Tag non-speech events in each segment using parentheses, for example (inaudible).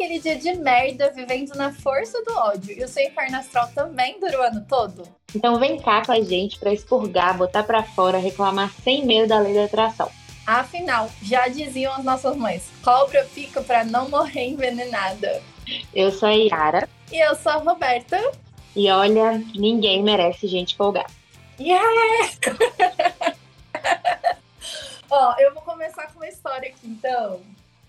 aquele dia de merda vivendo na força do ódio e o seu inferno astral também dura o ano todo? Então vem cá com a gente para expurgar, botar para fora, reclamar sem medo da lei da atração. Afinal, já diziam as nossas mães, cobra pica para não morrer envenenada. Eu sou a Yara. E eu sou a Roberta. E olha, ninguém merece gente folgada. Yeah! (laughs) Ó, eu vou começar com uma história aqui, então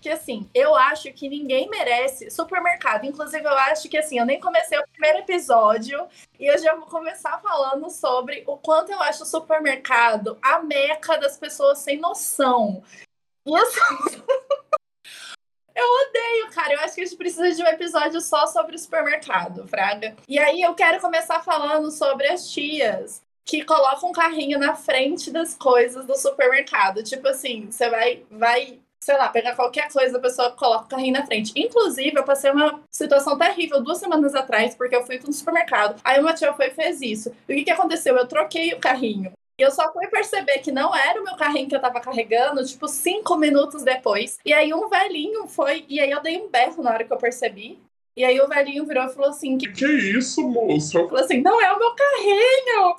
que assim, eu acho que ninguém merece supermercado. Inclusive, eu acho que assim, eu nem comecei o primeiro episódio e eu já vou começar falando sobre o quanto eu acho o supermercado a meca das pessoas sem noção. Eu odeio, cara. Eu acho que a gente precisa de um episódio só sobre o supermercado, Fraga. E aí eu quero começar falando sobre as tias que colocam um carrinho na frente das coisas do supermercado. Tipo assim, você vai, vai sei lá, pegar qualquer coisa, a pessoa coloca o carrinho na frente. Inclusive, eu passei uma situação terrível duas semanas atrás, porque eu fui no supermercado. Aí uma tia foi e fez isso. E o que, que aconteceu? Eu troquei o carrinho. E eu só fui perceber que não era o meu carrinho que eu tava carregando, tipo, cinco minutos depois. E aí um velhinho foi, e aí eu dei um berro na hora que eu percebi. E aí o velhinho virou e falou assim: Que, que isso, moça? Falou assim: não é o meu carrinho.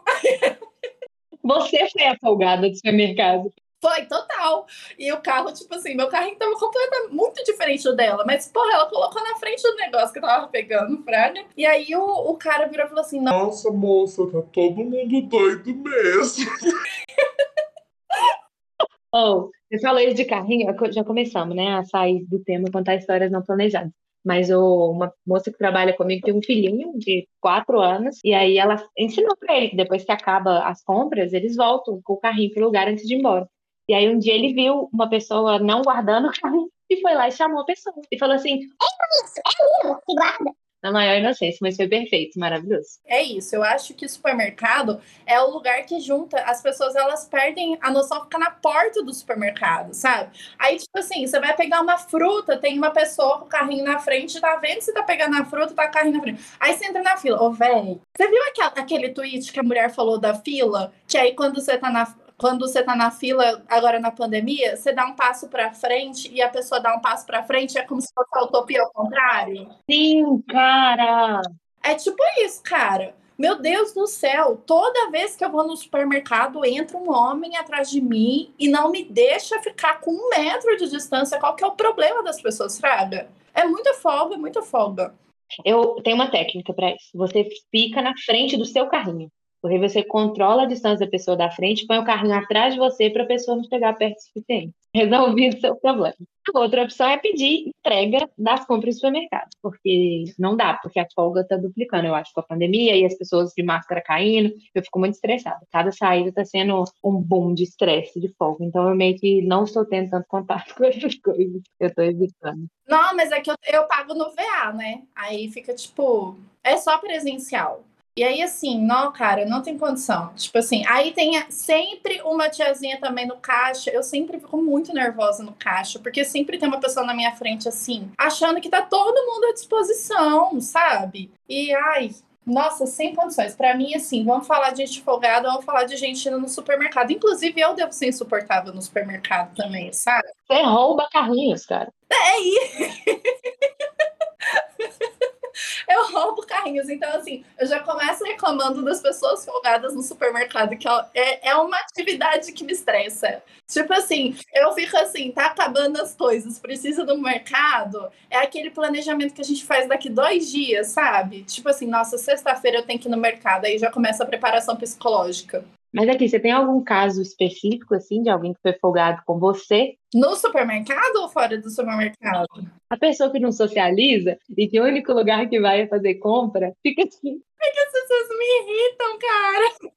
Você foi a folgada do supermercado. Foi, total. E o carro, tipo assim, meu carrinho tava completamente muito diferente do dela. Mas, porra, ela colocou na frente do negócio que eu tava pegando, fraga. E aí o, o cara virou e falou assim: Nossa, moça, tá todo mundo doido mesmo. (laughs) oh, você falou isso de carrinho, já começamos, né? A sair do tema contar histórias não planejadas. Mas o, uma moça que trabalha comigo tem um filhinho de quatro anos, e aí ela ensinou para ele que depois que acaba as compras, eles voltam com o carrinho pro lugar antes de ir embora. E aí um dia ele viu uma pessoa não guardando (laughs) o carro e foi lá e chamou a pessoa. E falou assim: É isso, é livro que guarda. Na maior inocência, mas foi perfeito, maravilhoso. É isso, eu acho que o supermercado é o lugar que junta as pessoas, elas perdem a noção, fica na porta do supermercado, sabe? Aí, tipo assim, você vai pegar uma fruta, tem uma pessoa com o carrinho na frente, tá vendo se tá pegando a fruta, tá com o carrinho na frente. Aí você entra na fila, ô, oh, velho, você viu aquele, aquele tweet que a mulher falou da fila? Que aí quando você tá na, quando você está na fila agora na pandemia, você dá um passo para frente e a pessoa dá um passo para frente, é como se fosse a utopia ao contrário. Sim, cara. É tipo isso, cara. Meu Deus do céu, toda vez que eu vou no supermercado, entra um homem atrás de mim e não me deixa ficar com um metro de distância. Qual que é o problema das pessoas, Fraga? É muita folga, muita folga. Eu tenho uma técnica para isso. Você fica na frente do seu carrinho. Porque você controla a distância da pessoa da frente, põe o carrinho atrás de você para a pessoa não chegar perto o suficiente. (laughs) Resolvido o seu problema. A outra opção é pedir entrega das compras do supermercado, porque não dá, porque a folga está duplicando, eu acho, com a pandemia e as pessoas de máscara caindo. Eu fico muito estressada. Cada saída está sendo um boom de estresse, de folga. Então eu meio que não estou tendo tanto contato (laughs) com essas coisas. Eu estou evitando. Não, mas é que eu, eu pago no VA, né? Aí fica tipo. É só presencial. E aí, assim, não, cara, não tem condição. Tipo assim, aí tem sempre uma tiazinha também no caixa. Eu sempre fico muito nervosa no caixa, porque sempre tem uma pessoa na minha frente, assim, achando que tá todo mundo à disposição, sabe? E, ai, nossa, sem condições. Para mim, assim, vamos falar de gente folgada, vamos falar de gente indo no supermercado. Inclusive, eu devo ser insuportável no supermercado também, sabe? Você rouba carrinhos, cara. É isso. (laughs) eu roubo carrinhos. Então, assim, eu já começo reclamando das pessoas folgadas no supermercado, que é, é uma atividade que me estressa. Tipo assim, eu fico assim, tá acabando as coisas, precisa do mercado. É aquele planejamento que a gente faz daqui dois dias, sabe? Tipo assim, nossa, sexta-feira eu tenho que ir no mercado, aí já começa a preparação psicológica. Mas aqui, você tem algum caso específico, assim, de alguém que foi folgado com você? No supermercado ou fora do supermercado? A pessoa que não socializa e que o único lugar que vai é fazer compra, fica assim. É que as pessoas me irritam, cara.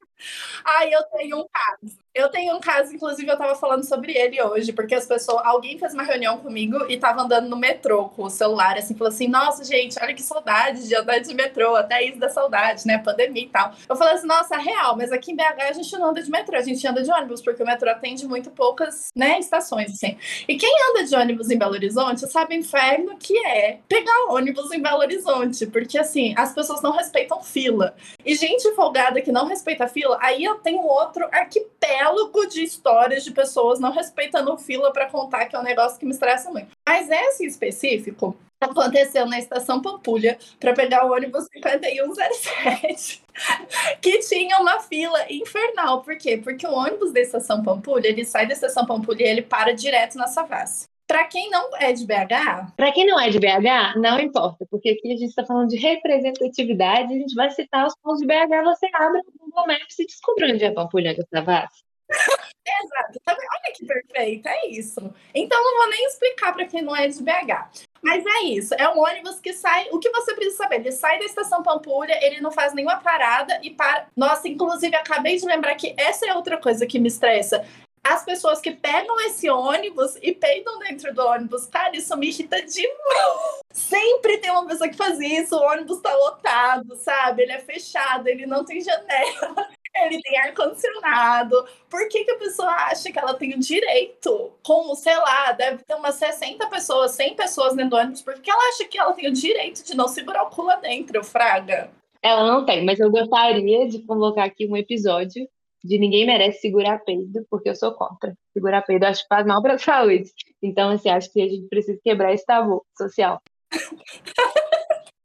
Ai, eu tenho um caso. Eu tenho um caso, inclusive, eu tava falando sobre ele hoje, porque as pessoas, alguém fez uma reunião comigo e tava andando no metrô com o celular, assim, falou assim: nossa, gente, olha que saudade de andar de metrô, até isso da saudade, né? Pandemia e tal. Eu falei assim, nossa, real, mas aqui em BH a gente não anda de metrô, a gente anda de ônibus, porque o metrô atende muito poucas, né, estações, assim. E quem anda de ônibus em Belo Horizonte sabe o inferno que é pegar ônibus em Belo Horizonte, porque assim, as pessoas não respeitam fila. E gente folgada que não respeita fila, aí eu tenho outro arquipélago catálogo de histórias de pessoas não respeitando fila para contar, que é um negócio que me estressa muito. Mas esse específico aconteceu na estação Pampulha para pegar o ônibus 5107, (laughs) que tinha uma fila infernal. Por quê? Porque o ônibus da estação Pampulha, ele sai da estação Pampulha e ele para direto na Savassi. Para quem não é de BH. Para quem não é de BH, não importa, porque aqui a gente está falando de representatividade, a gente vai citar os pontos de BH, você abre o Google Maps e descobre onde é Pampulha da Savassi. Exato. Tá Olha que perfeito, é isso. Então não vou nem explicar para quem não é de BH. Mas é isso, é um ônibus que sai. O que você precisa saber? Ele sai da estação Pampulha, ele não faz nenhuma parada e para. Nossa, inclusive, acabei de lembrar que essa é outra coisa que me estressa as pessoas que pegam esse ônibus e peidam dentro do ônibus, cara, isso me irrita demais. Sempre tem uma pessoa que faz isso, o ônibus tá lotado, sabe? Ele é fechado, ele não tem janela, ele tem ar-condicionado. Por que, que a pessoa acha que ela tem o direito? Como, sei lá, deve ter umas 60 pessoas, 100 pessoas dentro do ônibus, por que ela acha que ela tem o direito de não segurar o cu lá dentro, Fraga? Ela não tem, mas eu gostaria de colocar aqui um episódio de ninguém merece segurar peido, porque eu sou contra. Segurar peido acho que faz mal para a (laughs) saúde. Então, assim, acho que a gente precisa quebrar esse tabu social. (laughs)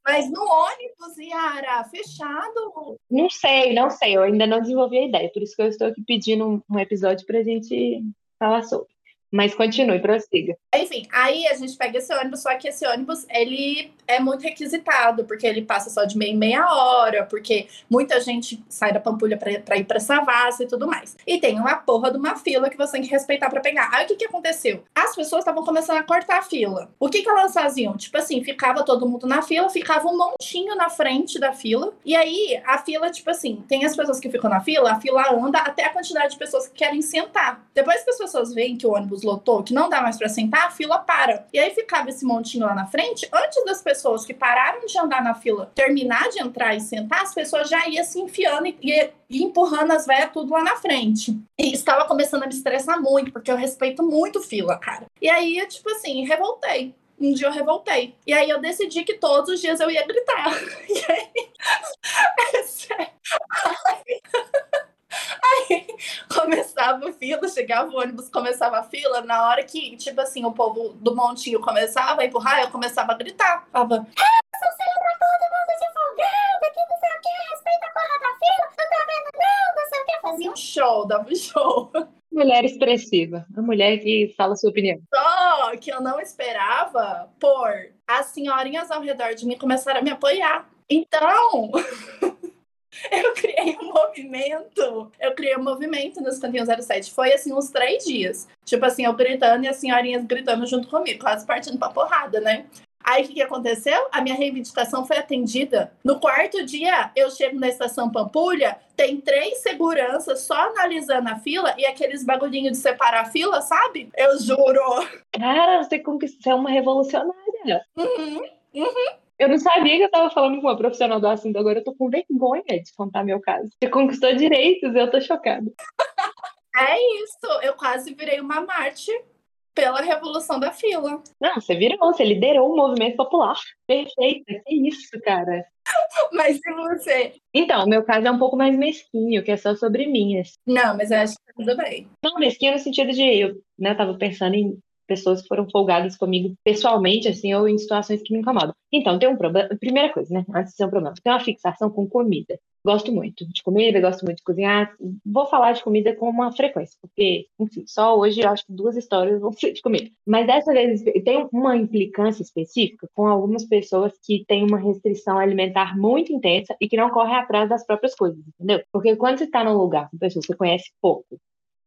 Mas no ônibus, Yara, fechado? Não sei, não sei. Eu ainda não desenvolvi a ideia. Por isso que eu estou aqui pedindo um episódio para a gente falar sobre. Mas continue, prossiga. Enfim, aí a gente pega esse ônibus, só que esse ônibus, ele é muito requisitado, porque ele passa só de meia em meia hora, porque muita gente sai da Pampulha para ir para Savassi e tudo mais. E tem uma porra de uma fila que você tem que respeitar para pegar. Aí o que que aconteceu? As pessoas estavam começando a cortar a fila. O que que elas faziam? Tipo assim, ficava todo mundo na fila, ficava um montinho na frente da fila, e aí a fila, tipo assim, tem as pessoas que ficam na fila, a fila anda até a quantidade de pessoas que querem sentar. Depois que as pessoas veem que o ônibus lotou, que não dá mais para sentar, a fila para. E aí ficava esse montinho lá na frente, antes das pessoas que pararam de andar na fila terminar de entrar e sentar, as pessoas já iam se enfiando e, e, e empurrando as velhas tudo lá na frente. E estava começando a me estressar muito, porque eu respeito muito fila, cara. E aí, tipo assim, revoltei um dia eu revoltei. E aí eu decidi que todos os dias eu ia gritar. (laughs) E aí. (laughs) É sério. (laughs) Aí começava a fila, chegava o ônibus, começava a fila. Na hora que, tipo assim, o povo do montinho começava a empurrar, eu começava a gritar. Falava, todo mundo de folgado, que não sei o que, respeita a porra da fila, não tá vendo não, não sei o que. fazia um show, dava um show. (laughs) Mulher expressiva, a mulher que fala a sua opinião. Só que eu não esperava por as senhorinhas ao redor de mim começaram a me apoiar. Então, (laughs) (laughs) eu criei um movimento. Eu criei um movimento nos Cantinho 07. Foi assim, uns três dias. Tipo assim, eu gritando e as senhorinhas gritando junto comigo, quase partindo pra porrada, né? Aí o que, que aconteceu? A minha reivindicação foi atendida. No quarto dia, eu chego na estação Pampulha, tem três seguranças só analisando a fila e aqueles bagulhinhos de separar a fila, sabe? Eu juro. Cara, você conquistou uma revolucionária. Uhum, uhum. Eu não sabia que eu tava falando com uma profissional do assunto, agora eu tô com vergonha de contar meu caso. Você conquistou direitos, eu tô chocada. É isso, eu quase virei uma Marte pela revolução da fila. Não, você virou, você liderou o movimento popular. Perfeito, que isso, cara. Mas e você? Então, meu caso é um pouco mais mesquinho, que é só sobre minhas. Não, mas eu acho que tá tudo bem. Não, mesquinho no sentido de eu, né, tava pensando em pessoas que foram folgadas comigo pessoalmente, assim, ou em situações que me incomodam. Então, tem um problema. Primeira coisa, né? Antes de ser um problema, tem uma fixação com comida. Gosto muito de comida, gosto muito de cozinhar. Vou falar de comida com uma frequência, porque, enfim, só hoje eu acho que duas histórias vão ser de comida. Mas dessa vez tem uma implicância específica com algumas pessoas que têm uma restrição alimentar muito intensa e que não correm atrás das próprias coisas, entendeu? Porque quando você está num lugar com pessoas que você conhece pouco,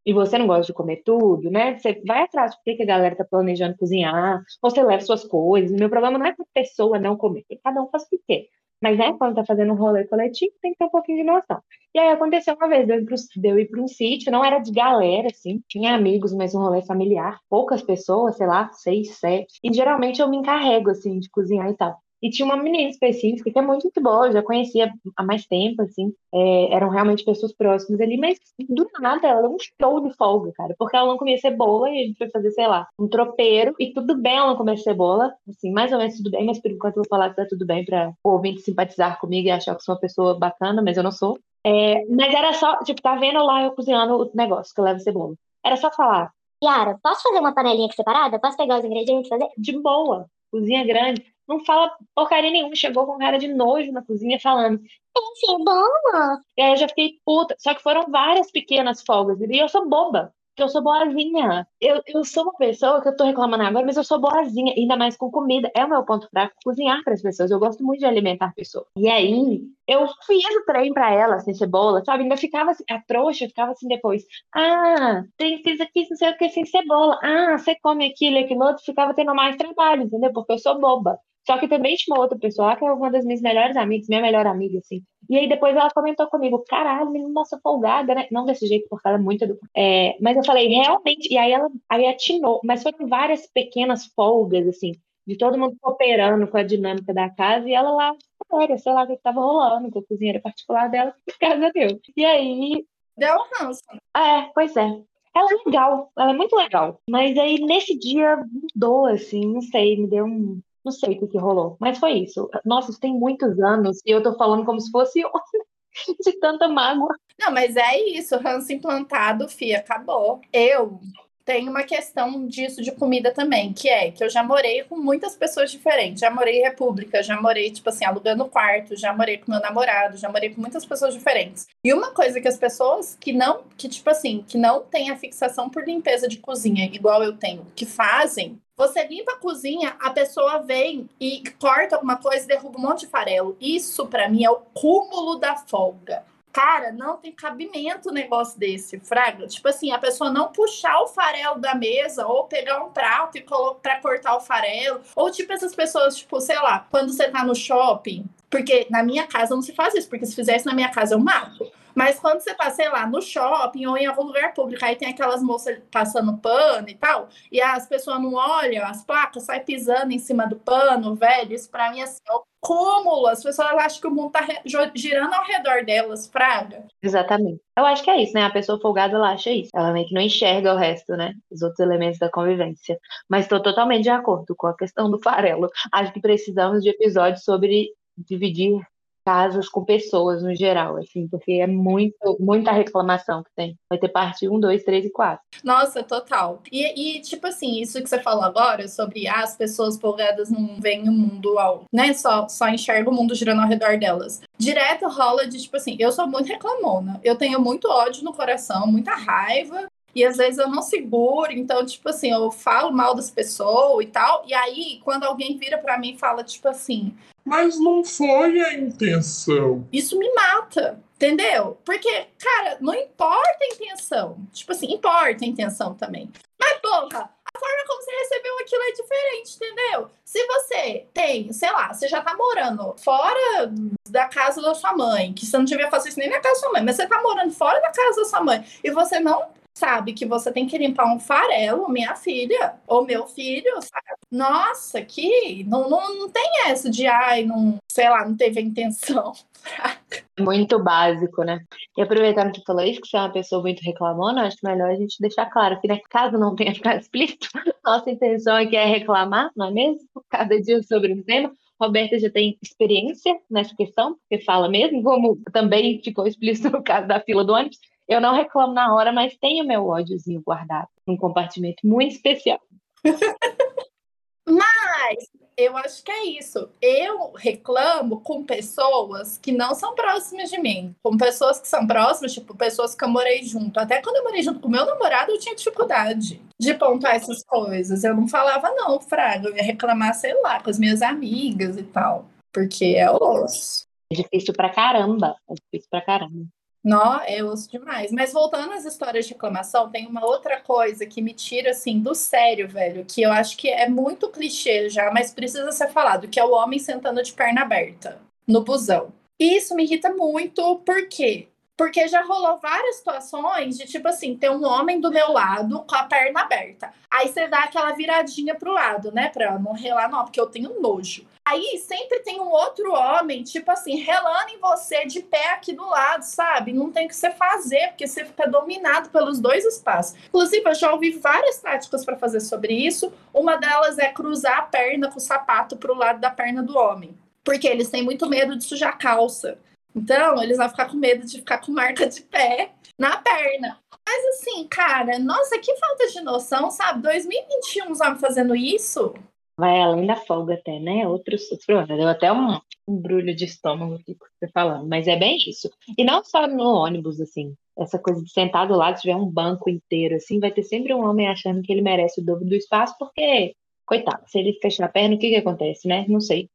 e você não gosta de comer tudo, né? Você vai atrás de que a galera tá planejando cozinhar, ou você leva suas coisas. Meu problema não é com a pessoa não comer, cada um faz o que quer. Mas, né, quando tá fazendo um rolê coletivo, tem que ter um pouquinho de noção. E aí aconteceu uma vez, pro, deu ir para um sítio, não era de galera, assim, tinha amigos, mas um rolê familiar, poucas pessoas, sei lá, seis, sete. E geralmente eu me encarrego, assim, de cozinhar e tal. E tinha uma menina específica que é muito, muito boa, eu já conhecia há mais tempo, assim, é, eram realmente pessoas próximas ali, mas do nada ela é um show de folga, cara, porque ela não comia cebola e a gente foi fazer, sei lá, um tropeiro, e tudo bem ela não comer cebola, assim, mais ou menos tudo bem, mas por enquanto eu vou falar que tá tudo bem pra o ouvinte simpatizar comigo e achar que sou uma pessoa bacana, mas eu não sou. É, mas era só, tipo, tá vendo lá eu cozinhando o negócio que eu levo cebola. Era só falar, Yara, posso fazer uma panelinha aqui separada? Posso pegar os ingredientes e fazer? de boa, cozinha grande. Não fala porcaria nenhuma. Chegou com cara de nojo na cozinha falando. Sim, é bom. E aí eu já fiquei puta. Só que foram várias pequenas folgas. E eu sou boba. Porque eu sou boazinha. Eu, eu sou uma pessoa que eu tô reclamando agora, mas eu sou boazinha. Ainda mais com comida. É o meu ponto fraco cozinhar para as pessoas. Eu gosto muito de alimentar pessoas. E aí, eu fiz o trem pra ela, sem cebola, sabe? Ainda ficava assim, a trouxa ficava assim depois. Ah, tem, fiz aqui não sei o que sem cebola. Ah, você come aquilo aquilo outro. Ficava tendo mais trabalho, entendeu? Porque eu sou boba. Só que também tinha uma outra pessoa que é uma das minhas melhores amigas, minha melhor amiga, assim. E aí depois ela comentou comigo, caralho, menina, nossa, folgada, né? Não desse jeito, porque ela é muito educada. É, mas eu falei, realmente, e aí ela aí atinou, mas foram várias pequenas folgas, assim, de todo mundo cooperando com a dinâmica da casa, e ela lá, sério, sei lá o que estava rolando com a cozinheira particular dela, graças a Deus. E aí, Deu ranço. é, pois é. Ela é legal, ela é muito legal. Mas aí nesse dia mudou, assim, não sei, me deu um. Não sei o que que rolou. Mas foi isso. Nossa, isso tem muitos anos e eu tô falando como se fosse (laughs) de tanta mágoa. Não, mas é isso, ranço implantado, fia, acabou. Eu tenho uma questão disso de comida também, que é que eu já morei com muitas pessoas diferentes. Já morei em república, já morei, tipo assim, alugando quarto, já morei com meu namorado, já morei com muitas pessoas diferentes. E uma coisa que as pessoas que não, que tipo assim, que não têm a fixação por limpeza de cozinha, igual eu tenho, que fazem, você limpa a cozinha, a pessoa vem e corta alguma coisa derruba um monte de farelo. Isso, pra mim, é o cúmulo da folga. Cara, não tem cabimento um negócio desse, fraga. Tipo assim, a pessoa não puxar o farelo da mesa ou pegar um prato e colocar para cortar o farelo. Ou tipo essas pessoas, tipo, sei lá, quando você tá no shopping, porque na minha casa não se faz isso, porque se fizesse na minha casa eu mato. Mas quando você tá, sei lá, no shopping ou em algum lugar público, aí tem aquelas moças passando pano e tal, e as pessoas não olham as placas, sai pisando em cima do pano, velho. Isso pra mim assim, é o cúmulo. As pessoas acham que o mundo tá girando ao redor delas, fraga. Exatamente. Eu acho que é isso, né? A pessoa folgada, ela acha isso. Ela meio que não enxerga o resto, né? Os outros elementos da convivência. Mas estou totalmente de acordo com a questão do farelo. Acho que precisamos de episódios sobre dividir casas com pessoas no geral, assim, porque é muito, muita reclamação que tem. Vai ter parte 1, 2, 3 e 4. Nossa, total. E, e, tipo assim, isso que você falou agora sobre ah, as pessoas folgadas não veem o mundo ao, né? Só, só enxergam o mundo girando ao redor delas. Direto rola de, tipo assim, eu sou muito reclamona. Eu tenho muito ódio no coração, muita raiva. E às vezes eu não seguro, então, tipo assim, eu falo mal das pessoas e tal. E aí, quando alguém vira pra mim e fala, tipo assim, Mas não foi a intenção. isso me mata, entendeu? Porque, cara, não importa a intenção. Tipo assim, importa a intenção também. Mas, porra, a forma como você recebeu aquilo é diferente, entendeu? Se você tem, sei lá, você já tá morando fora da casa da sua mãe, que você não devia fazer isso nem na casa da sua mãe, mas você tá morando fora da casa da sua mãe e você não sabe que você tem que limpar um farelo, minha filha, ou meu filho, sabe? Nossa, que não, não, não tem essa de, ai, não, sei lá, não teve a intenção. (laughs) Muito básico, né? E aproveitando que falou isso, que você é uma pessoa muito reclamona, acho melhor a gente deixar claro que, né, caso não tenha ficado explícito, (laughs) nossa intenção aqui é reclamar, não é mesmo? (laughs) Cada dia sobre um tema. Roberta já tem experiência nessa questão, porque fala mesmo, como também ficou explícito no caso da fila do ônibus. Eu não reclamo na hora, mas tenho meu ódiozinho guardado num compartimento muito especial. Mas eu acho que é isso. Eu reclamo com pessoas que não são próximas de mim. Com pessoas que são próximas, tipo, pessoas que eu morei junto. Até quando eu morei junto com meu namorado, eu tinha dificuldade de pontuar essas coisas. Eu não falava, não, Fraga. Eu ia reclamar, sei lá, com as minhas amigas e tal. Porque é osso. É difícil pra caramba. É difícil pra caramba. Nó, é osso demais. Mas voltando às histórias de reclamação, tem uma outra coisa que me tira, assim, do sério, velho, que eu acho que é muito clichê já, mas precisa ser falado, que é o homem sentando de perna aberta no busão. E isso me irrita muito, por quê? Porque já rolou várias situações de, tipo assim, ter um homem do meu lado com a perna aberta. Aí você dá aquela viradinha pro lado, né? Pra não relar, não, porque eu tenho nojo. Aí sempre tem um outro homem, tipo assim, relando em você de pé aqui do lado, sabe? Não tem o que você fazer, porque você fica dominado pelos dois espaços. Inclusive, eu já ouvi várias táticas para fazer sobre isso. Uma delas é cruzar a perna com o sapato pro lado da perna do homem. Porque eles têm muito medo de sujar calça. Então, eles vão ficar com medo de ficar com marca de pé na perna. Mas assim, cara, nossa, que falta de noção, sabe? 2021 os homens fazendo isso. Vai além da folga até, né? Outros, outros problemas. Deu até um, um brulho de estômago com você falando. Mas é bem isso. E não só no ônibus, assim. Essa coisa de sentar do lado, tiver um banco inteiro, assim, vai ter sempre um homem achando que ele merece o dobro do espaço, porque Coitado, se ele fechar a perna, o que que acontece, né? Não sei.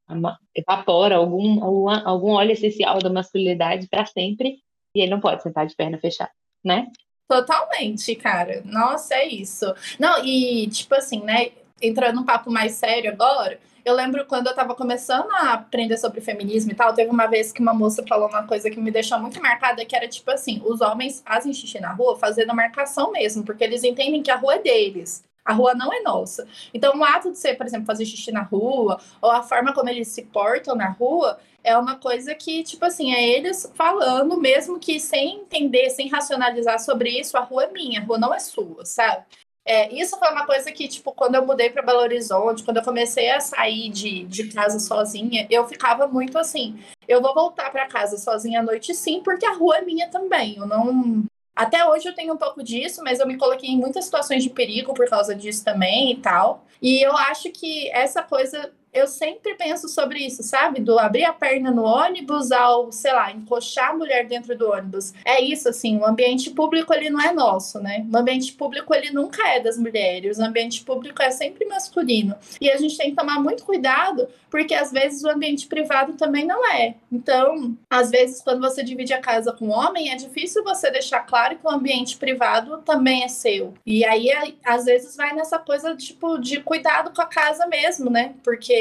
Evapora algum, algum, algum óleo essencial da masculinidade para sempre e ele não pode sentar de perna fechada, né? Totalmente, cara. Nossa, é isso. Não, e tipo assim, né? Entrando num papo mais sério agora, eu lembro quando eu tava começando a aprender sobre feminismo e tal, teve uma vez que uma moça falou uma coisa que me deixou muito marcada, que era tipo assim, os homens fazem xixi na rua fazendo marcação mesmo, porque eles entendem que a rua é deles. A rua não é nossa. Então, o ato de você, por exemplo, fazer xixi na rua, ou a forma como eles se portam na rua, é uma coisa que, tipo assim, é eles falando, mesmo que sem entender, sem racionalizar sobre isso, a rua é minha, a rua não é sua, sabe? É, isso foi uma coisa que, tipo, quando eu mudei para Belo Horizonte, quando eu comecei a sair de, de casa sozinha, eu ficava muito assim: eu vou voltar para casa sozinha à noite, sim, porque a rua é minha também. Eu não, até hoje eu tenho um pouco disso, mas eu me coloquei em muitas situações de perigo por causa disso também e tal. E eu acho que essa coisa eu sempre penso sobre isso, sabe? Do abrir a perna no ônibus ao, sei lá, encoxar a mulher dentro do ônibus. É isso, assim, o ambiente público ele não é nosso, né? O ambiente público ele nunca é das mulheres, o ambiente público é sempre masculino. E a gente tem que tomar muito cuidado, porque às vezes o ambiente privado também não é. Então, às vezes, quando você divide a casa com um homem, é difícil você deixar claro que o ambiente privado também é seu. E aí, às vezes, vai nessa coisa, tipo, de cuidado com a casa mesmo, né? Porque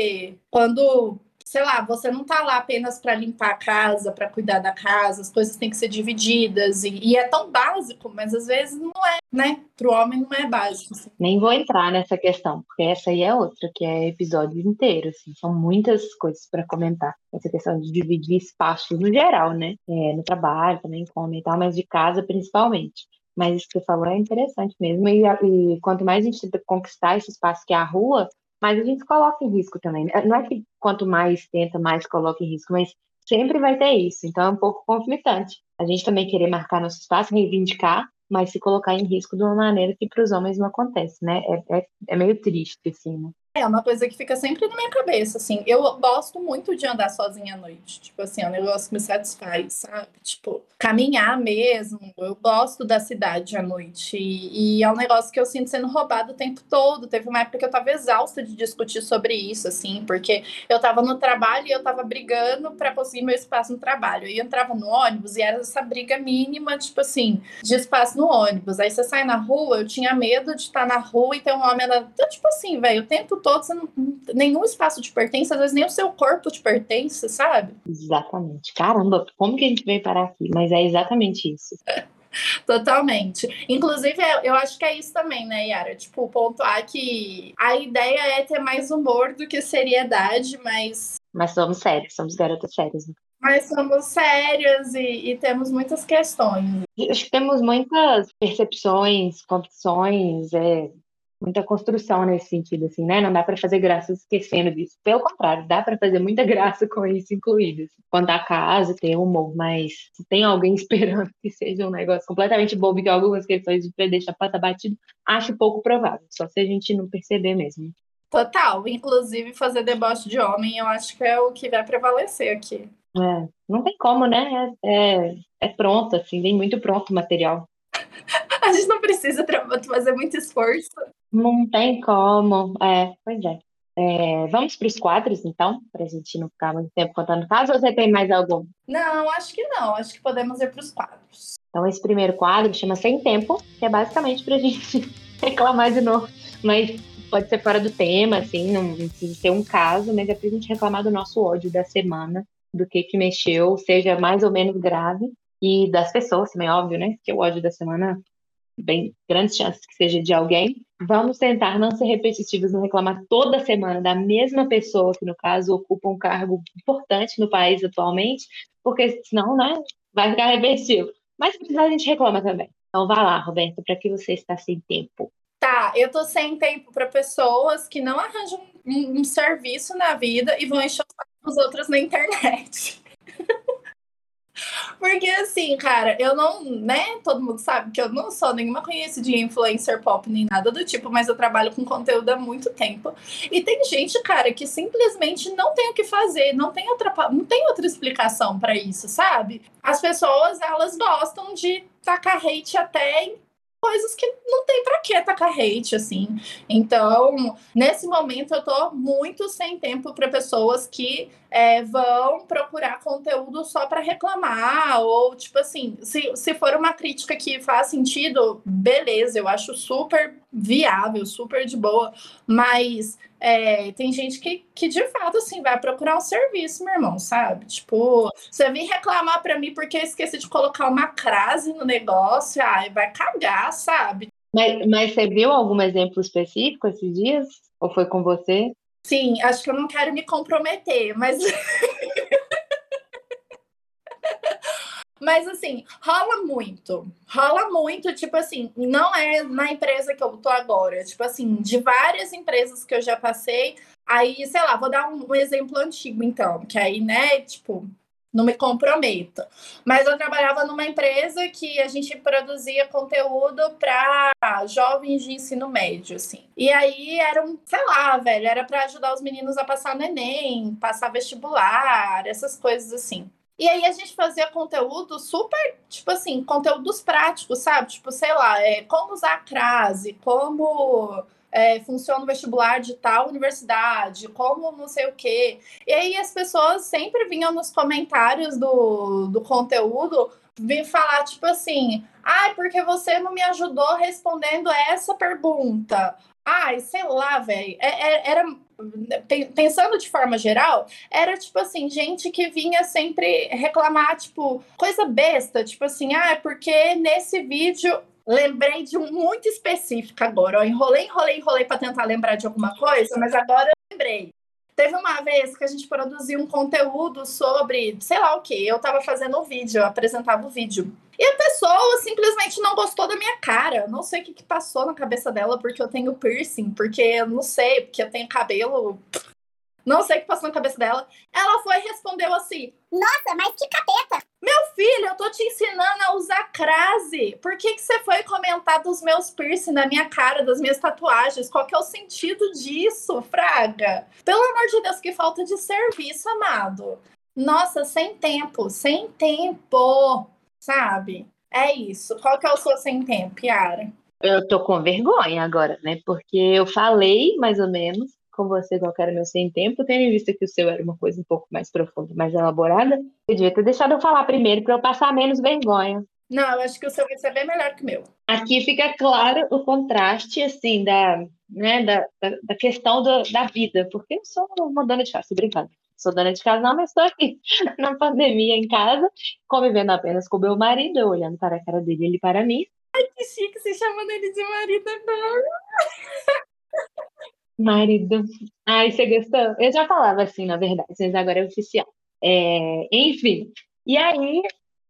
quando, sei lá, você não tá lá apenas para limpar a casa, para cuidar da casa, as coisas têm que ser divididas. E, e, é tão básico, mas às vezes não é, né? Para o homem não é básico. Assim. Nem vou entrar nessa questão, porque essa aí é outra, que é episódio inteiro, assim. São muitas coisas para comentar. Essa questão de dividir espaços no geral, né? É, no trabalho também, como e tal, mas de casa principalmente. Mas isso que você falou é interessante mesmo. E, e, quanto mais a gente tenta conquistar esse espaço que é a rua, mas a gente coloca em risco também. Né? Não é que quanto mais tenta, mais coloca em risco, mas sempre vai ter isso. Então é um pouco conflitante. A gente também querer marcar nosso espaço, reivindicar, mas se colocar em risco de uma maneira que para os homens não acontece, né? É, é, é meio triste, assim, né? É uma coisa que fica sempre na minha cabeça, assim. Eu gosto muito de andar sozinha à noite. Tipo assim, é um negócio que me satisfaz, sabe? Tipo, caminhar mesmo. Eu gosto da cidade à noite. E, e, é um negócio que eu sinto sendo roubado o tempo todo. Teve uma época que eu tava exausta de discutir sobre isso, assim, porque eu tava no trabalho e eu tava brigando para conseguir meu espaço no trabalho. E eu entrava no ônibus e era essa briga mínima, tipo assim, de espaço no ônibus. Aí você sai na rua, eu tinha medo de estar na rua e ter um homem. Então, tipo assim, velho, o tempo todo, você não, nenhum espaço te pertence, às vezes nem o seu corpo te pertence, sabe? Exatamente. Caramba, como que a gente veio parar aqui? Mas é exatamente isso. (laughs) Totalmente. Inclusive, é, eu acho que é isso também, né, Yara? Tipo, pontuar que a ideia é ter mais humor do que seriedade, mas. Mas somos sérios, somos garotas sérias. Né? Mas somos sérias e, e, temos muitas questões. Acho que temos muitas percepções, condições, é, muita construção nesse sentido, assim, né? Não dá para fazer graça esquecendo disso. Pelo contrário, dá para fazer muita (laughs) graça com isso incluído. Assim. Quando a casa tem humor, mas se tem alguém (laughs) esperando que seja um negócio completamente bobo, que algumas questões para deixar passar batido, acho pouco provável. Só se a gente não perceber mesmo. Total. Inclusive, fazer deboche de homem, eu acho que é o que vai prevalecer aqui. É, não tem como, né? É, é, é pronto, assim, vem muito pronto o material. (laughs) (laughs) a gente não precisa fazer muito esforço. Não tem como. É, pois é. é vamos para os quadros, então, para a gente não ficar muito tempo contando casos, ou você tem mais algum? Não, acho que não. Acho que podemos ir para os quadros. Então, esse primeiro quadro chama Sem Tempo, que é basicamente para a gente (laughs) reclamar de novo. Mas pode ser fora do tema, assim, não precisa ser um caso, mas é para a gente reclamar do nosso ódio da semana, do que que mexeu, seja mais ou menos grave, e das pessoas também, óbvio, né? Que o ódio da semana bem grandes chances que seja de alguém. Vamos tentar não ser repetitivos, não reclamar toda semana da mesma pessoa que, no caso, ocupa um cargo importante no país atualmente, porque senão, né, vai ficar repetitivo. Mas se precisar, a gente reclama também. Então, vá lá, Roberto, para que você está sem tempo? Tá, eu tô sem tempo para pessoas que não arranjam um, um, serviço na vida e vão encher os outros na internet. Porque assim, cara, eu não, né? Todo mundo sabe que eu não sou nenhuma conhecidinha influencer pop nem nada do tipo, mas eu trabalho com conteúdo há muito tempo. E tem gente, cara, que simplesmente não tem o que fazer, não tem outra, não tem outra explicação para isso, sabe? As pessoas, elas gostam de tacar hate até em coisas que não tem para que tacar hate, assim. Então, nesse momento, eu tô muito sem tempo para pessoas que é, vão procurar conteúdo só para reclamar, ou tipo assim, se, se for uma crítica que faz sentido, beleza, eu acho super viável, super de boa, mas é, tem gente que, que de fato assim vai procurar um serviço, meu irmão, sabe? Tipo, você vem reclamar para mim porque eu esqueci de colocar uma crase no negócio, ai, vai cagar, sabe? Mas, mas você viu algum exemplo específico esses dias? Ou foi com você? Sim, acho que eu não quero me comprometer, mas. (laughs) Mas assim, rola muito. Rola muito, tipo assim, não é na empresa que eu tô agora. Tipo assim, de várias empresas que eu já passei. Aí, sei lá, vou dar um, um exemplo antigo, então, que aí, né, tipo, não me comprometo. Mas eu trabalhava numa empresa que a gente produzia conteúdo para jovens de ensino médio, assim. E aí era um, sei lá, velho, era para ajudar os meninos a passar no Enem, passar vestibular, essas coisas assim. E aí a gente fazia conteúdo super, tipo assim, conteúdos práticos, sabe? Tipo, sei lá, é, como usar a crase, como é, funciona o vestibular de tal universidade, como não sei o quê. E aí as pessoas sempre vinham nos comentários do, do conteúdo vir falar, tipo assim, ai, ah, porque você não me ajudou respondendo essa pergunta. Ai, sei lá, velho. É, é, era pensando de forma geral, era tipo assim, gente que vinha sempre reclamar, tipo, coisa besta, tipo assim, ah, é porque nesse vídeo Lembrei de um muito específico agora. Enrolei, enrolei, enrolei para tentar lembrar de alguma coisa, mas agora eu lembrei. Teve uma vez que a gente produziu um conteúdo sobre, sei lá o que, eu estava fazendo um vídeo, eu apresentava o vídeo. E a pessoa simplesmente não gostou da minha cara. Não sei o que, que passou na cabeça dela, porque eu tenho piercing, porque eu não sei, porque eu tenho cabelo não sei o que passou na cabeça dela. Ela foi e respondeu assim: Nossa, mas que capeta! Meu filho, eu tô te ensinando a usar crase. Por que, que você foi comentar dos meus piercing na minha cara, das minhas tatuagens? Qual que é o sentido disso, Fraga? Pelo amor de Deus, que falta de serviço, amado. Nossa, sem tempo, sem tempo, sabe? É isso. Qual que é o seu sem tempo, Yara? Eu tô com vergonha agora, né? Porque eu falei mais ou menos com você qual era meu sem tempo, tendo em vista que o seu era uma coisa um pouco mais profunda, mais elaborada, eu devia ter deixado eu falar primeiro para eu passar menos vergonha. Não, eu acho que o seu vai ser bem melhor que o meu. Aqui fica claro o contraste, assim, da, né, da, da, da questão do, da vida, porque eu sou uma dona de tô brincando. Sou dona de casa, não, mas estou aqui (laughs) na pandemia em casa, convivendo apenas com o meu marido, olhando para a cara dele e ele para mim. Ai, que chique, você chamando ele de marido agora. (laughs) Marido. Ai, você gostou? Eu já falava assim, na verdade, mas agora é oficial. É, enfim. E aí,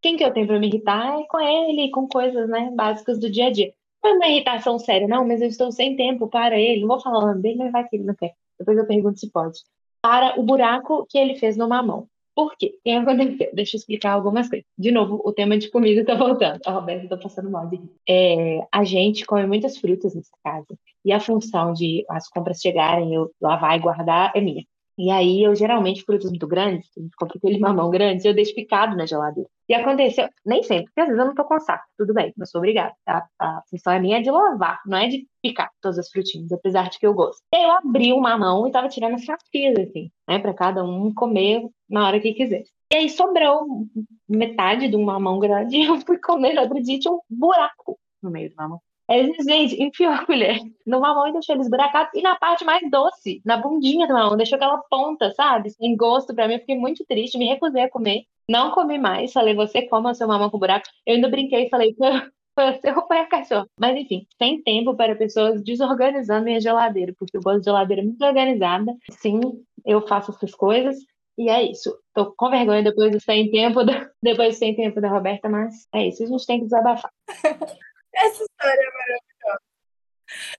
quem que eu tenho para me irritar é com ele, com coisas, né, básicas do dia a dia. Não é uma irritação séria, não, mas eu estou sem tempo para ele. Não vou falar o nome dele, mas vai que ele não quer. Depois eu pergunto se pode. Para o buraco que ele fez no mamão. Por quê? O que aconteceu? Deixa eu explicar algumas coisas. De novo, o tema de comida tá voltando. A Roberta tá passando mal de é, A gente come muitas frutas nessa casa. E a função de as compras chegarem, eu lavar e guardar é minha. E aí, eu geralmente, frutas muito grandes, a aquele (laughs) mamão grande, eu deixo picado na geladeira. E aconteceu, nem sempre, porque às vezes eu não tô com saco, tudo bem, mas sou obrigada, tá? A função é minha é de lavar, não é de picar todas as frutinhas, apesar de que eu gosto. E aí eu abri o mamão e tava tirando as fatias, assim, né, pra cada um comer na hora que quiser. E aí sobrou metade de um mamão grande e (laughs) eu fui comer no outro um buraco no meio do mamão. Aí, gente, enfiou (laughs) a colher no mamão e deixou ele esburacado. E na parte mais doce, na bundinha do mamão, deixou aquela ponta, sabe? Sem gosto pra mim. Eu fiquei muito triste, me recusei a comer. Não comi mais. Falei, você coma seu mamão com buraco. Eu ainda brinquei e falei, você ou foi a cachorro. Mas enfim, sem tempo para pessoas desorganizando minha geladeira, porque eu gosto de geladeira muito organizada. Sim, eu faço essas coisas. E é isso. Tô com vergonha depois do sem tempo, da, (laughs) depois do sem tempo da Roberta, mas é isso. A gente tem que desabafar. (laughs) Essa história é maravilhosa.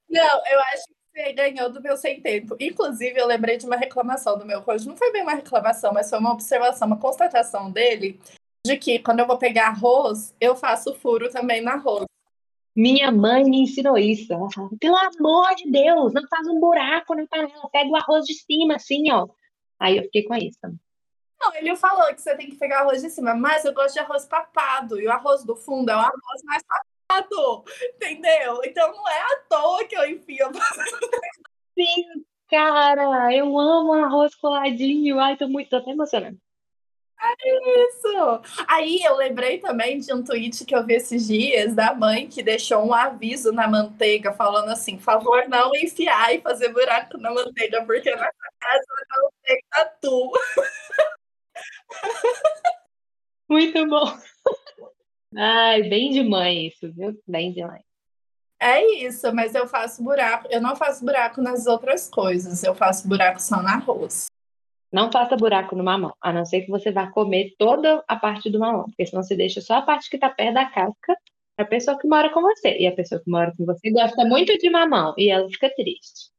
Não, eu acho que você ganhou do meu sem tempo. Inclusive, eu lembrei de uma reclamação do meu cônjuge. Não foi bem uma reclamação, mas foi uma observação, uma constatação dele. de que quando eu vou pegar arroz, eu faço furo também no arroz. Minha mãe me ensinou isso. Ela falava, pelo amor de Deus, não faz um buraco na panela, pega o arroz de cima, assim, ó. Aí eu fiquei com isso. Não, ele falou que você tem que pegar arroz de cima, mas eu gosto de arroz papado. E o arroz do fundo é o arroz mais papado, entendeu? Então não é à toa que eu enfio. Sim, cara, eu amo arroz coladinho. Ai, tô muito, tô até emocionada. Isso! Aí eu lembrei também de um tweet que eu vi esses dias da mãe que deixou um aviso na manteiga falando assim: favor não enfiar e fazer buraco na manteiga, porque na casa não tem tatu. Muito bom. Ai, bem de mãe isso, viu? Bem de mãe. É isso, mas eu faço buraco. Eu não faço buraco nas outras coisas, eu faço buraco só no arroz. Não faça buraco no mamão, a não ser que você vá comer toda a parte do mamão, porque senão você deixa só a parte que tá perto da casca pra pessoa que mora com você. E a pessoa que mora com você gosta muito de mamão e ela fica triste.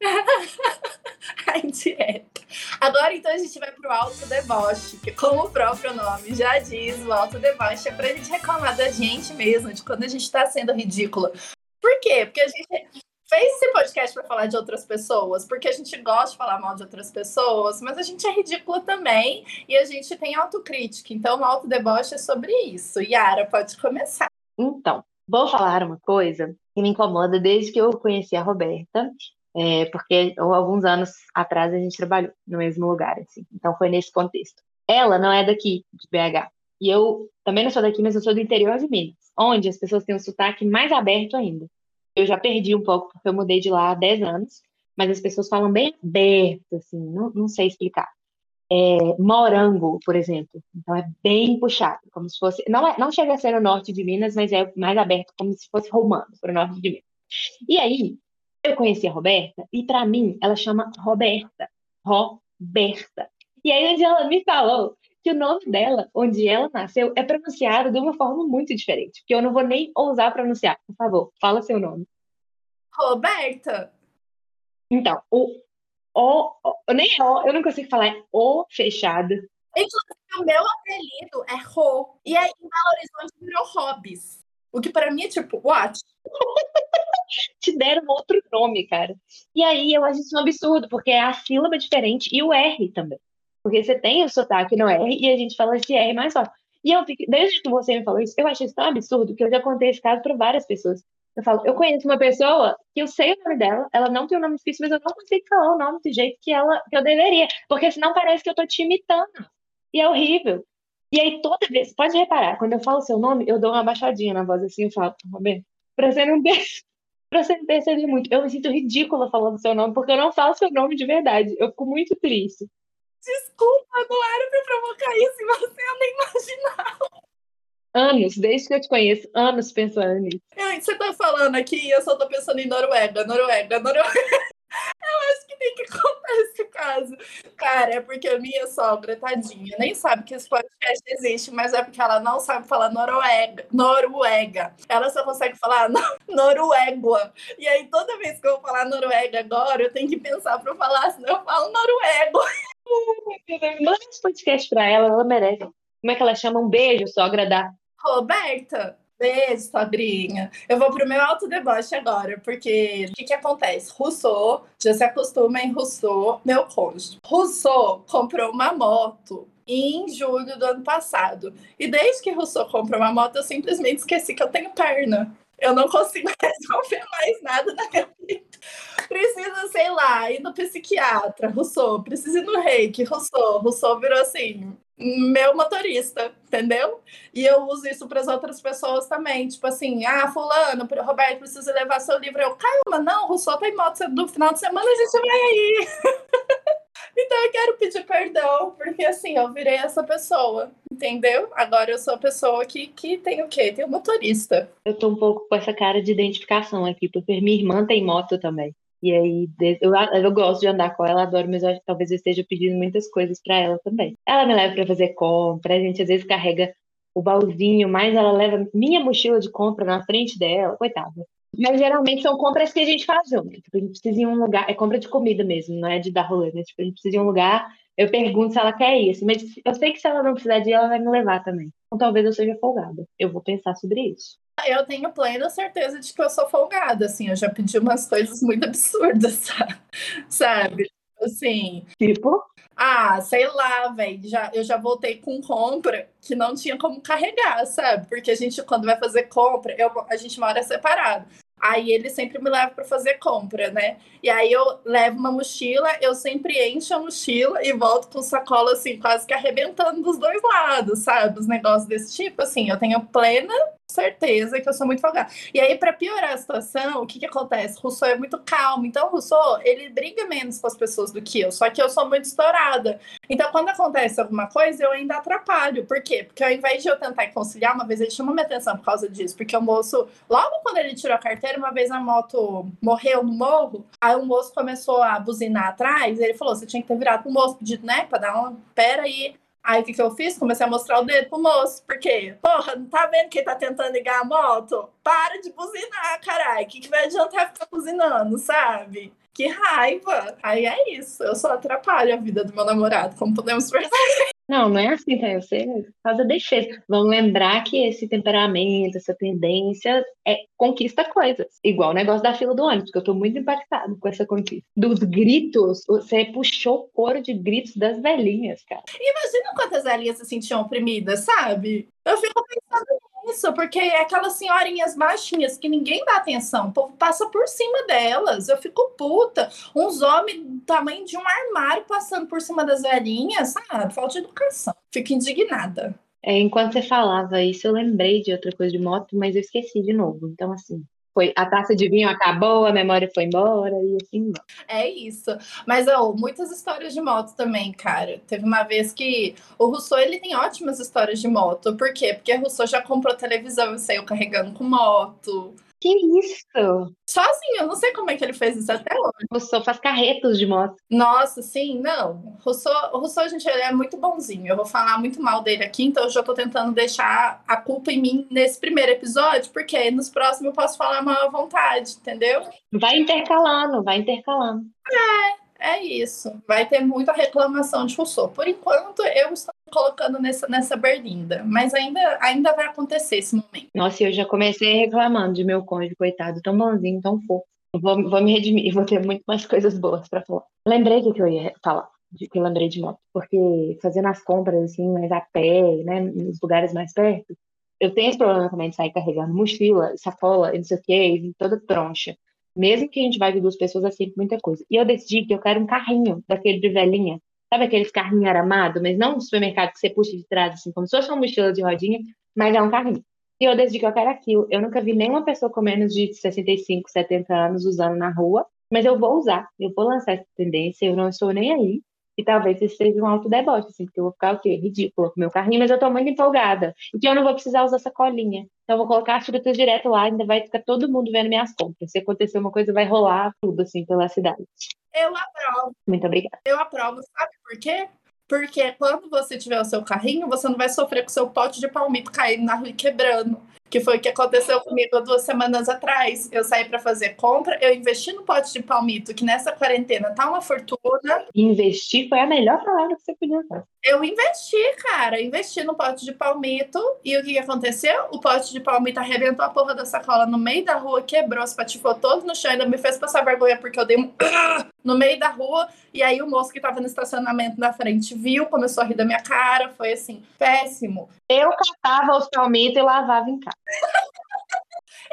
(laughs) a indireta. Agora, então, a gente vai pro alto deboche, que como o próprio nome já diz, o alto deboche é pra gente reclamar da gente mesmo, de quando a gente tá sendo ridícula. Por quê? Porque a gente fez esse podcast para falar de outras pessoas, porque a gente gosta de falar mal de outras pessoas, mas a gente é ridícula também e a gente tem autocrítica. Então, o alto deboche é sobre isso. Yara, pode começar. Então, vou falar uma coisa que me incomoda desde que eu conheci a Roberta, é, porque alguns anos atrás a gente trabalhou no mesmo lugar, assim. Então foi nesse contexto. Ela não é daqui, de BH. E eu também não sou daqui, mas eu sou do interior de Minas, onde as pessoas têm um sotaque mais aberto ainda. Eu já perdi um pouco, porque eu mudei de lá há 10 anos, mas as pessoas falam bem aberto, assim, não, não sei explicar. É, morango, por exemplo. Então é bem puxado, como se fosse. Não, é, não chega a ser o norte de Minas, mas é mais aberto, como se fosse romano, para o norte de Minas. E aí, eu conheci a Roberta e para mim ela chama Roberta. Roberta. E aí onde ela me falou que o nome dela, onde ela nasceu, é pronunciado de uma forma muito diferente, que eu não vou nem ousar pronunciar. Por favor, fala seu nome. Roberta. Então, o o, o nem é o, eu não consigo falar, é o fechado. Inclusive, o meu apelido é Ro. E aí, em Belo Horizonte, virou Hobbs. O que para mim é tipo, what? (laughs) (laughs) te deram outro nome, cara. E aí eu acho isso um absurdo, porque é a sílaba diferente e o R também. Porque você tem o sotaque no R e a gente fala esse R mais forte. E eu fico, desde que você me falou isso, eu acho isso tão absurdo que eu já contei esse caso para várias pessoas. Eu falo, eu conheço uma pessoa que eu sei o nome dela, ela não tem o um nome difícil, mas eu não consigo falar o nome do jeito que ela que eu deveria, porque senão parece que eu tô te imitando. E é horrível. E aí toda vez, pode reparar, quando eu falo seu nome, eu dou uma baixadinha na voz assim, eu falo, Roberto, pra você não pra você perceber muito. Eu me sinto ridícula falando seu nome, porque eu não falo seu nome de verdade. Eu fico muito triste. Desculpa, não era pra provocar isso em você, eu nem imaginava. Anos, desde que eu te conheço, anos pensando nisso. Você tá falando aqui e eu só tô pensando em Noruega, Noruega, Noruega. Eu acho que tem que (laughs) contar esse caso. Cara, é porque a minha sogra, tadinha, nem sabe que esse podcast existe, mas é porque ela não sabe falar Noruega. Noruega. Ela só consegue falar (laughs) Noruega. E aí, toda vez que eu vou falar Noruega agora, eu tenho que pensar pra falar, senão eu falo Noruega. (laughs) Manda esse podcast pra ela, ela merece. Como é que ela chama? Um beijo, sogra da Roberta. Beijo, sogrinha. Eu vou pro meu alto deboche agora, porque o que, que acontece? Rousseau, já se acostuma em Rousseau, meu cônjuge. Rousseau comprou uma moto em julho do ano passado. E desde que Rousseau comprou uma moto, eu simplesmente esqueci que eu tenho perna. Eu não consigo (laughs) resolver mais nada na minha vida. Precisa, sei lá, ir no psiquiatra, Rousseau. Precisa ir no reiki, Rousseau. Rousseau virou assim, meu motorista, entendeu? E eu uso isso para as outras pessoas também. Tipo assim, ah, fulano, Roberto, precisa levar seu livro. Eu, calma, não, Rousseau tá em moto no final de semana, a gente vai aí. (laughs) então eu quero pedir perdão, porque assim, eu virei essa pessoa, entendeu? Agora eu sou a pessoa que, que tem o quê? Tem o motorista. Eu tô um pouco com essa cara de identificação aqui, porque minha irmã tem moto também. E aí, eu, eu gosto de andar com ela, adoro, mas eu talvez eu esteja pedindo muitas coisas para ela também. Ela me leva para fazer compra, a gente às vezes carrega o baúzinho, mas ela leva minha mochila de compra na frente dela, coitada. Mas geralmente são compras que a gente faz junto. Tipo, a gente precisa ir em um lugar, é compra de comida mesmo, não é de dar rolê, né? Tipo, a gente precisa ir em um lugar, Eu pergunto se ela quer isso, mas eu sei que se ela não precisar de ir, ela vai me levar também. Então talvez eu seja folgada. Eu vou pensar sobre isso. Eu tenho plena certeza de que eu sou folgada, assim, eu já pedi umas coisas muito absurdas, (laughs) sabe? Assim, Tipo, ah, sei lá, velho, já, eu já voltei com compra que não tinha como carregar, sabe? Porque a gente, quando vai fazer compra, eu, a gente mora separado. Aí ele sempre me leva para fazer compra, né? E aí eu levo uma mochila, eu sempre encho a mochila e volto com sacola assim, quase que arrebentando dos dois lados, sabe? Os negócios desse tipo, assim, eu tenho plena certeza que eu sou muito folgada. E aí, para piorar a situação, o que que acontece? Rousseau é muito calmo. Então, Rousseau, ele briga menos com as pessoas do que eu. Só que eu sou muito estourada. Então, quando acontece alguma coisa, eu ainda atrapalho. Por quê? Porque ao invés de eu tentar conciliar, uma vez ele chamou minha atenção por causa disso. Porque o moço, logo quando ele tirou a carteira, uma vez a moto morreu no morro, aí o moço começou a buzinar atrás. Ele falou: você tinha que ter virado pro moço, pedido, né? Pra dar uma. Pera aí. Aí o que, que eu fiz? Comecei a mostrar o dedo pro moço. Por quê? Porra, não tá vendo quem tá tentando ligar a moto? Para de buzinar, caralho. O que, que vai adiantar ficar buzinando, sabe? Que raiva! Aí é isso. Eu só atrapalho a vida do meu namorado, como podemos perceber. Não, não é assim, né? Você faz a defesa. Vamos lembrar que esse temperamento, essa tendência é, conquista coisas. Igual o negócio da fila do ônibus, que eu tô muito impactado com essa conquista. Dos gritos, você puxou o coro de gritos das velhinhas, cara. Imagina quantas velhinhas se sentiam oprimidas, sabe? Eu fico pensando nisso, porque é aquelas senhorinhas baixinhas que ninguém dá atenção, o povo passa por cima delas. Eu fico puta. Uns homens do tamanho de um armário passando por cima das velhinhas, sabe? Falta de educação. Fico indignada. É, enquanto você falava isso, eu lembrei de outra coisa de moto, mas eu esqueci de novo. Então, assim, foi a taça de vinho acabou, a memória foi embora e assim. É isso. Mas, ó, muitas histórias de moto também, cara. Teve uma vez que o Rousseau, ele tem ótimas histórias de moto. Por quê? Porque o Rousseau já comprou televisão e saiu carregando com moto. Que isso? Sozinho, eu não sei como é que ele fez isso até hoje. O Rousseau faz carretos de moto. Nossa, sim, não. Rousseau, o Rousseau, gente, ele é muito bonzinho. Eu vou falar muito mal dele aqui, então eu já tô tentando deixar a culpa em mim nesse primeiro episódio, porque nos próximos eu posso falar mal à vontade, entendeu? Vai intercalando, vai intercalando. É isso. Vai ter muita reclamação de Rousseau. Por enquanto, eu estou colocando nessa, nessa berlinda. Mas ainda, ainda vai acontecer esse momento. Nossa, eu já comecei reclamando de meu cônjuge, coitado, tão bonzinho, tão fofo. Vou, vou me redimir vou ter muito mais coisas boas pra falar. Lembrei do que eu ia falar, de que eu lembrei de moto, porque fazendo as compras assim, mais a pé, né, nos lugares mais perto, eu tenho esse problema também de sair carregando mochila, sacola, não sei o quê, e toda troncha. Mesmo que a gente vai de duas pessoas, é sempre muita coisa. E eu decidi que eu quero um carrinho daquele de velhinha. Sabe aqueles carrinhos aramados, mas não um supermercado que você puxa de trás, assim, como se fosse uma mochila de rodinha, mas é um carrinho. E eu decidi que eu quero aquilo. Eu nunca vi nenhuma pessoa com menos de 65, 70 anos usando na rua, mas eu vou usar. Eu vou lançar essa tendência, eu não estou nem aí. E talvez isso seja um autodeboche, assim, porque eu vou ficar o quê? Ridícula com meu carrinho, mas eu tô muito empolgada. E que eu não vou precisar usar sacolinha. Então eu vou colocar as frutas direto lá, ainda vai ficar todo mundo vendo minhas compras. Se acontecer uma coisa, vai rolar tudo, assim, pela cidade. Eu aprovo. Muito obrigada. Eu aprovo. Sabe por quê? Porque quando você tiver o seu carrinho, você não vai sofrer com o seu pote de palmito caindo na rua e quebrando. Que foi o que aconteceu comigo há duas semanas atrás. Eu saí para fazer compra, eu investi no pote de palmito, que nessa quarentena tá uma fortuna. Investir foi a melhor palavra que você podia fazer. Eu investi, cara, investi no pote de palmito. E o que, que aconteceu? O pote de palmito arrebentou a porra da sacola no meio da rua, quebrou, se patifou todo no chão, ainda me fez passar vergonha porque eu dei um (coughs) no meio da rua. E aí o moço que tava no estacionamento na frente viu, começou a rir da minha cara. Foi assim, péssimo. Eu catava os palmitos e lavava em casa.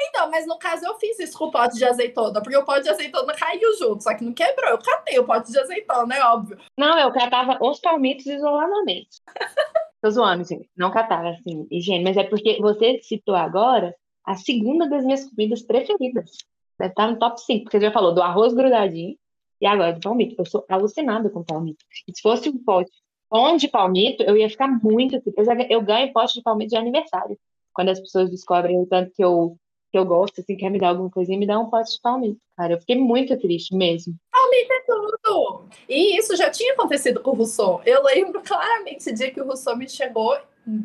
Então, mas no caso eu fiz isso com o pote de azeitona, porque o pote de azeitona caiu junto, só que não quebrou. Eu catei o pote de azeitona, é óbvio. Não, eu catava os palmitos isoladamente. (laughs) Tô zoando, gente. Não catava, assim, higiene. Mas é porque você citou agora a segunda das minhas comidas preferidas. Deve estar no top 5, porque você já falou do arroz grudadinho e agora do palmito. Eu sou alucinada com palmito. E se fosse um pote bom de palmito, eu ia ficar muito eu ganho pote de palmito de aniversário. Quando as pessoas descobrem o tanto que eu, que eu gosto, assim, quer me dar alguma coisinha, me dá um pote de palmito. Cara, eu fiquei muito triste mesmo. Palmito é tudo! E isso já tinha acontecido com o Rousseau. Eu lembro (laughs) claramente esse dia que o Rousseau me chegou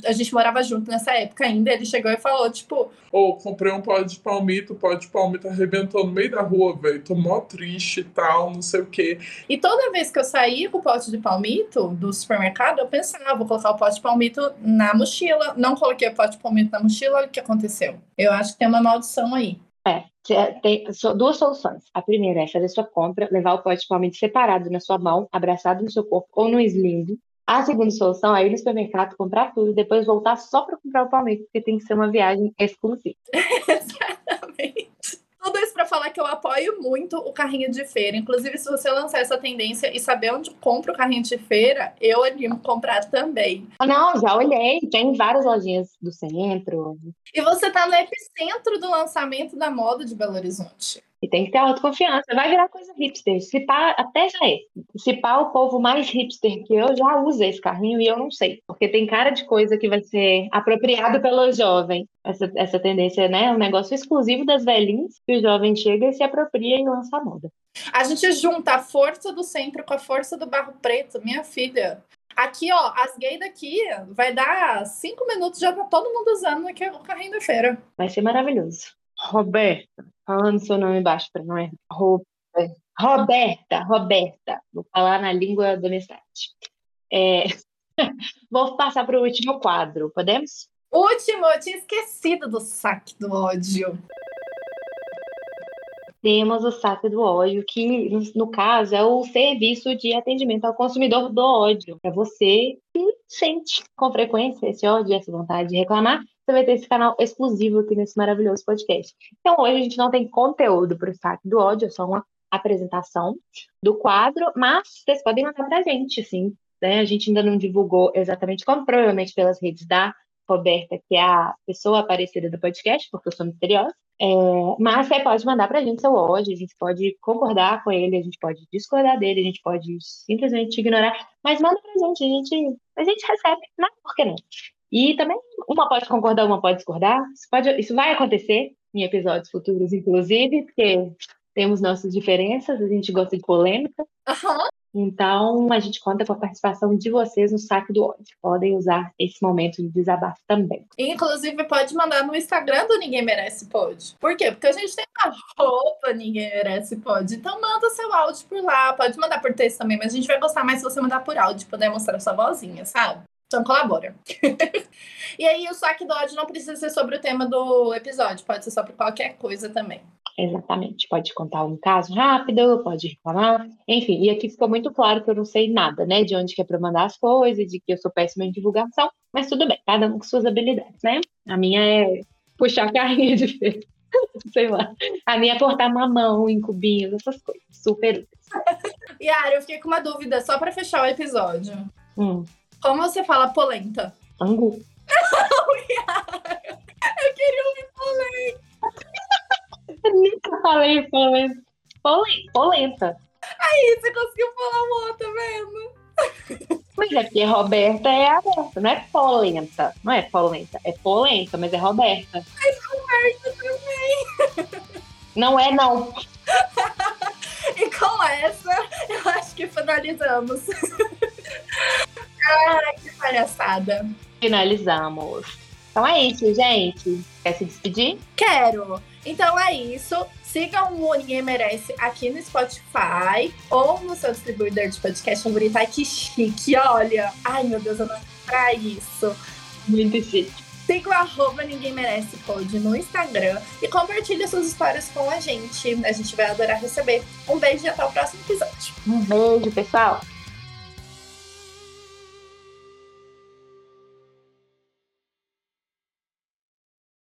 A gente morava junto nessa época ainda. Ele chegou e falou, tipo, Ô, comprei um pó de palmito, o pó de palmito arrebentou no meio da rua, velho. Tô mó triste e tal, não sei o quê. E toda vez que eu saía com o pote de palmito do supermercado, eu pensava, vou colocar o pote de palmito na mochila. Não coloquei o pote de palmito na mochila, olha o que aconteceu. Eu acho que tem uma maldição aí. É, tem duas soluções. A primeira é fazer sua compra, levar o pote de palmito separado na sua mão, abraçado no seu corpo ou no sling. A segunda solução é ir no supermercado, comprar tudo e depois voltar só para comprar o palmito, porque tem que ser uma viagem exclusiva. (laughs) Exatamente. Tudo isso pra falar que eu apoio muito o carrinho de feira. Inclusive, se você lançar essa tendência e saber onde compra o carrinho de feira, eu animo comprar também. Ah, Não, já olhei, tem várias lojinhas do centro E você tá no epicentro do lançamento da moda de Belo Horizonte. E tem que ter autoconfiança. Vai virar coisa hipster. Se pá, até já é. Se pá, o povo mais hipster que eu já usa esse carrinho e eu não sei. Porque tem cara de coisa que vai ser apropriado pelo jovem. Essa, essa tendência, né? É um negócio exclusivo das velhinhas, que o jovem chega e se apropria e lança a moda. A gente junta a força do centro com a força do barro preto, minha filha. Aqui, ó, as gays daqui, vai dar cinco minutos, já tá todo mundo usando aqui o carrinho da feira. Vai ser maravilhoso. Roberta, falando seu nome baixo para não é? Ro- Roberta, Roberta. Vou falar na língua do Mestrat. É... (laughs) Vou passar para o último quadro, podemos? Último, eu tinha esquecido do saque do ódio. Temos o saque do ódio, que no, no caso é o serviço de atendimento ao consumidor do ódio. Para você que sente com frequência esse ódio, essa vontade de reclamar, vai ter esse canal exclusivo aqui nesse maravilhoso podcast. Então hoje a gente não tem conteúdo para o saque do ódio, é só uma apresentação do quadro, mas vocês podem mandar para a gente, sim. Né? A gente ainda não divulgou exatamente como, provavelmente pelas redes da Roberta, que é a pessoa aparecida do podcast, porque eu sou misteriosa. É, mas você pode mandar pra gente seu ódio, a gente pode concordar com ele, a gente pode discordar dele, a gente pode simplesmente ignorar, mas manda gente, a gente, a gente recebe, né? Por que não? E também, uma pode concordar, uma pode discordar. Isso, pode, isso vai acontecer em episódios futuros, inclusive, porque temos nossas diferenças, a gente gosta de polêmica. Aham. Então, a gente conta com a participação de vocês no saque do ódio. Podem usar esse momento de desabafo também. Inclusive, pode mandar no Instagram do Ninguém Merece Pode. Por quê? Porque a gente tem uma roupa Ninguém Merece Pode. Então, manda seu áudio por lá. Pode mandar por texto também, mas a gente vai gostar mais se você mandar por áudio, poder mostrar sua vozinha, sabe? Então, colabora. (laughs) e aí, o saque do ódio não precisa ser sobre o tema do episódio, pode ser sobre qualquer coisa também. Exatamente. Pode contar um caso rápido, pode reclamar. Enfim, e aqui ficou muito claro que eu não sei nada, né? De onde que é pra mandar as coisas, de que eu sou péssima em divulgação. Mas tudo bem, cada um com suas habilidades, né? A minha é puxar carrinha de feira. (laughs) Sei lá. A minha é cortar mamão em cubinhos, essas coisas. Super úteis. (laughs) Yara, eu fiquei com uma dúvida só pra fechar o episódio. Hum, Como você fala polenta? angu. (laughs) Eu queria ouvir polenta. Eu nunca falei polenta. Polen- Polenta. Ih, você conseguiu falar uma tá vendo? Mas é porque Roberta é aberta, não é polenta. Não é polenta, é polenta, mas é Roberta. Roberta também. Não é, não. (laughs) E com essa, eu acho que finalizamos. Ai, que palhaçada. Finalizamos. Então é isso, gente. Quer se despedir? Quero. Então é isso. Sigam o Ninguém Merece aqui no Spotify ou no seu distribuidor de podcast favorito. Ai, que chique, olha. Ai, meu Deus, eu não pra isso. Muito chique. Siga o arroba Ninguém Merece no Instagram e compartilhe suas histórias com a gente. A gente vai adorar receber. Um beijo e até o próximo episódio. Um beijo, pessoal.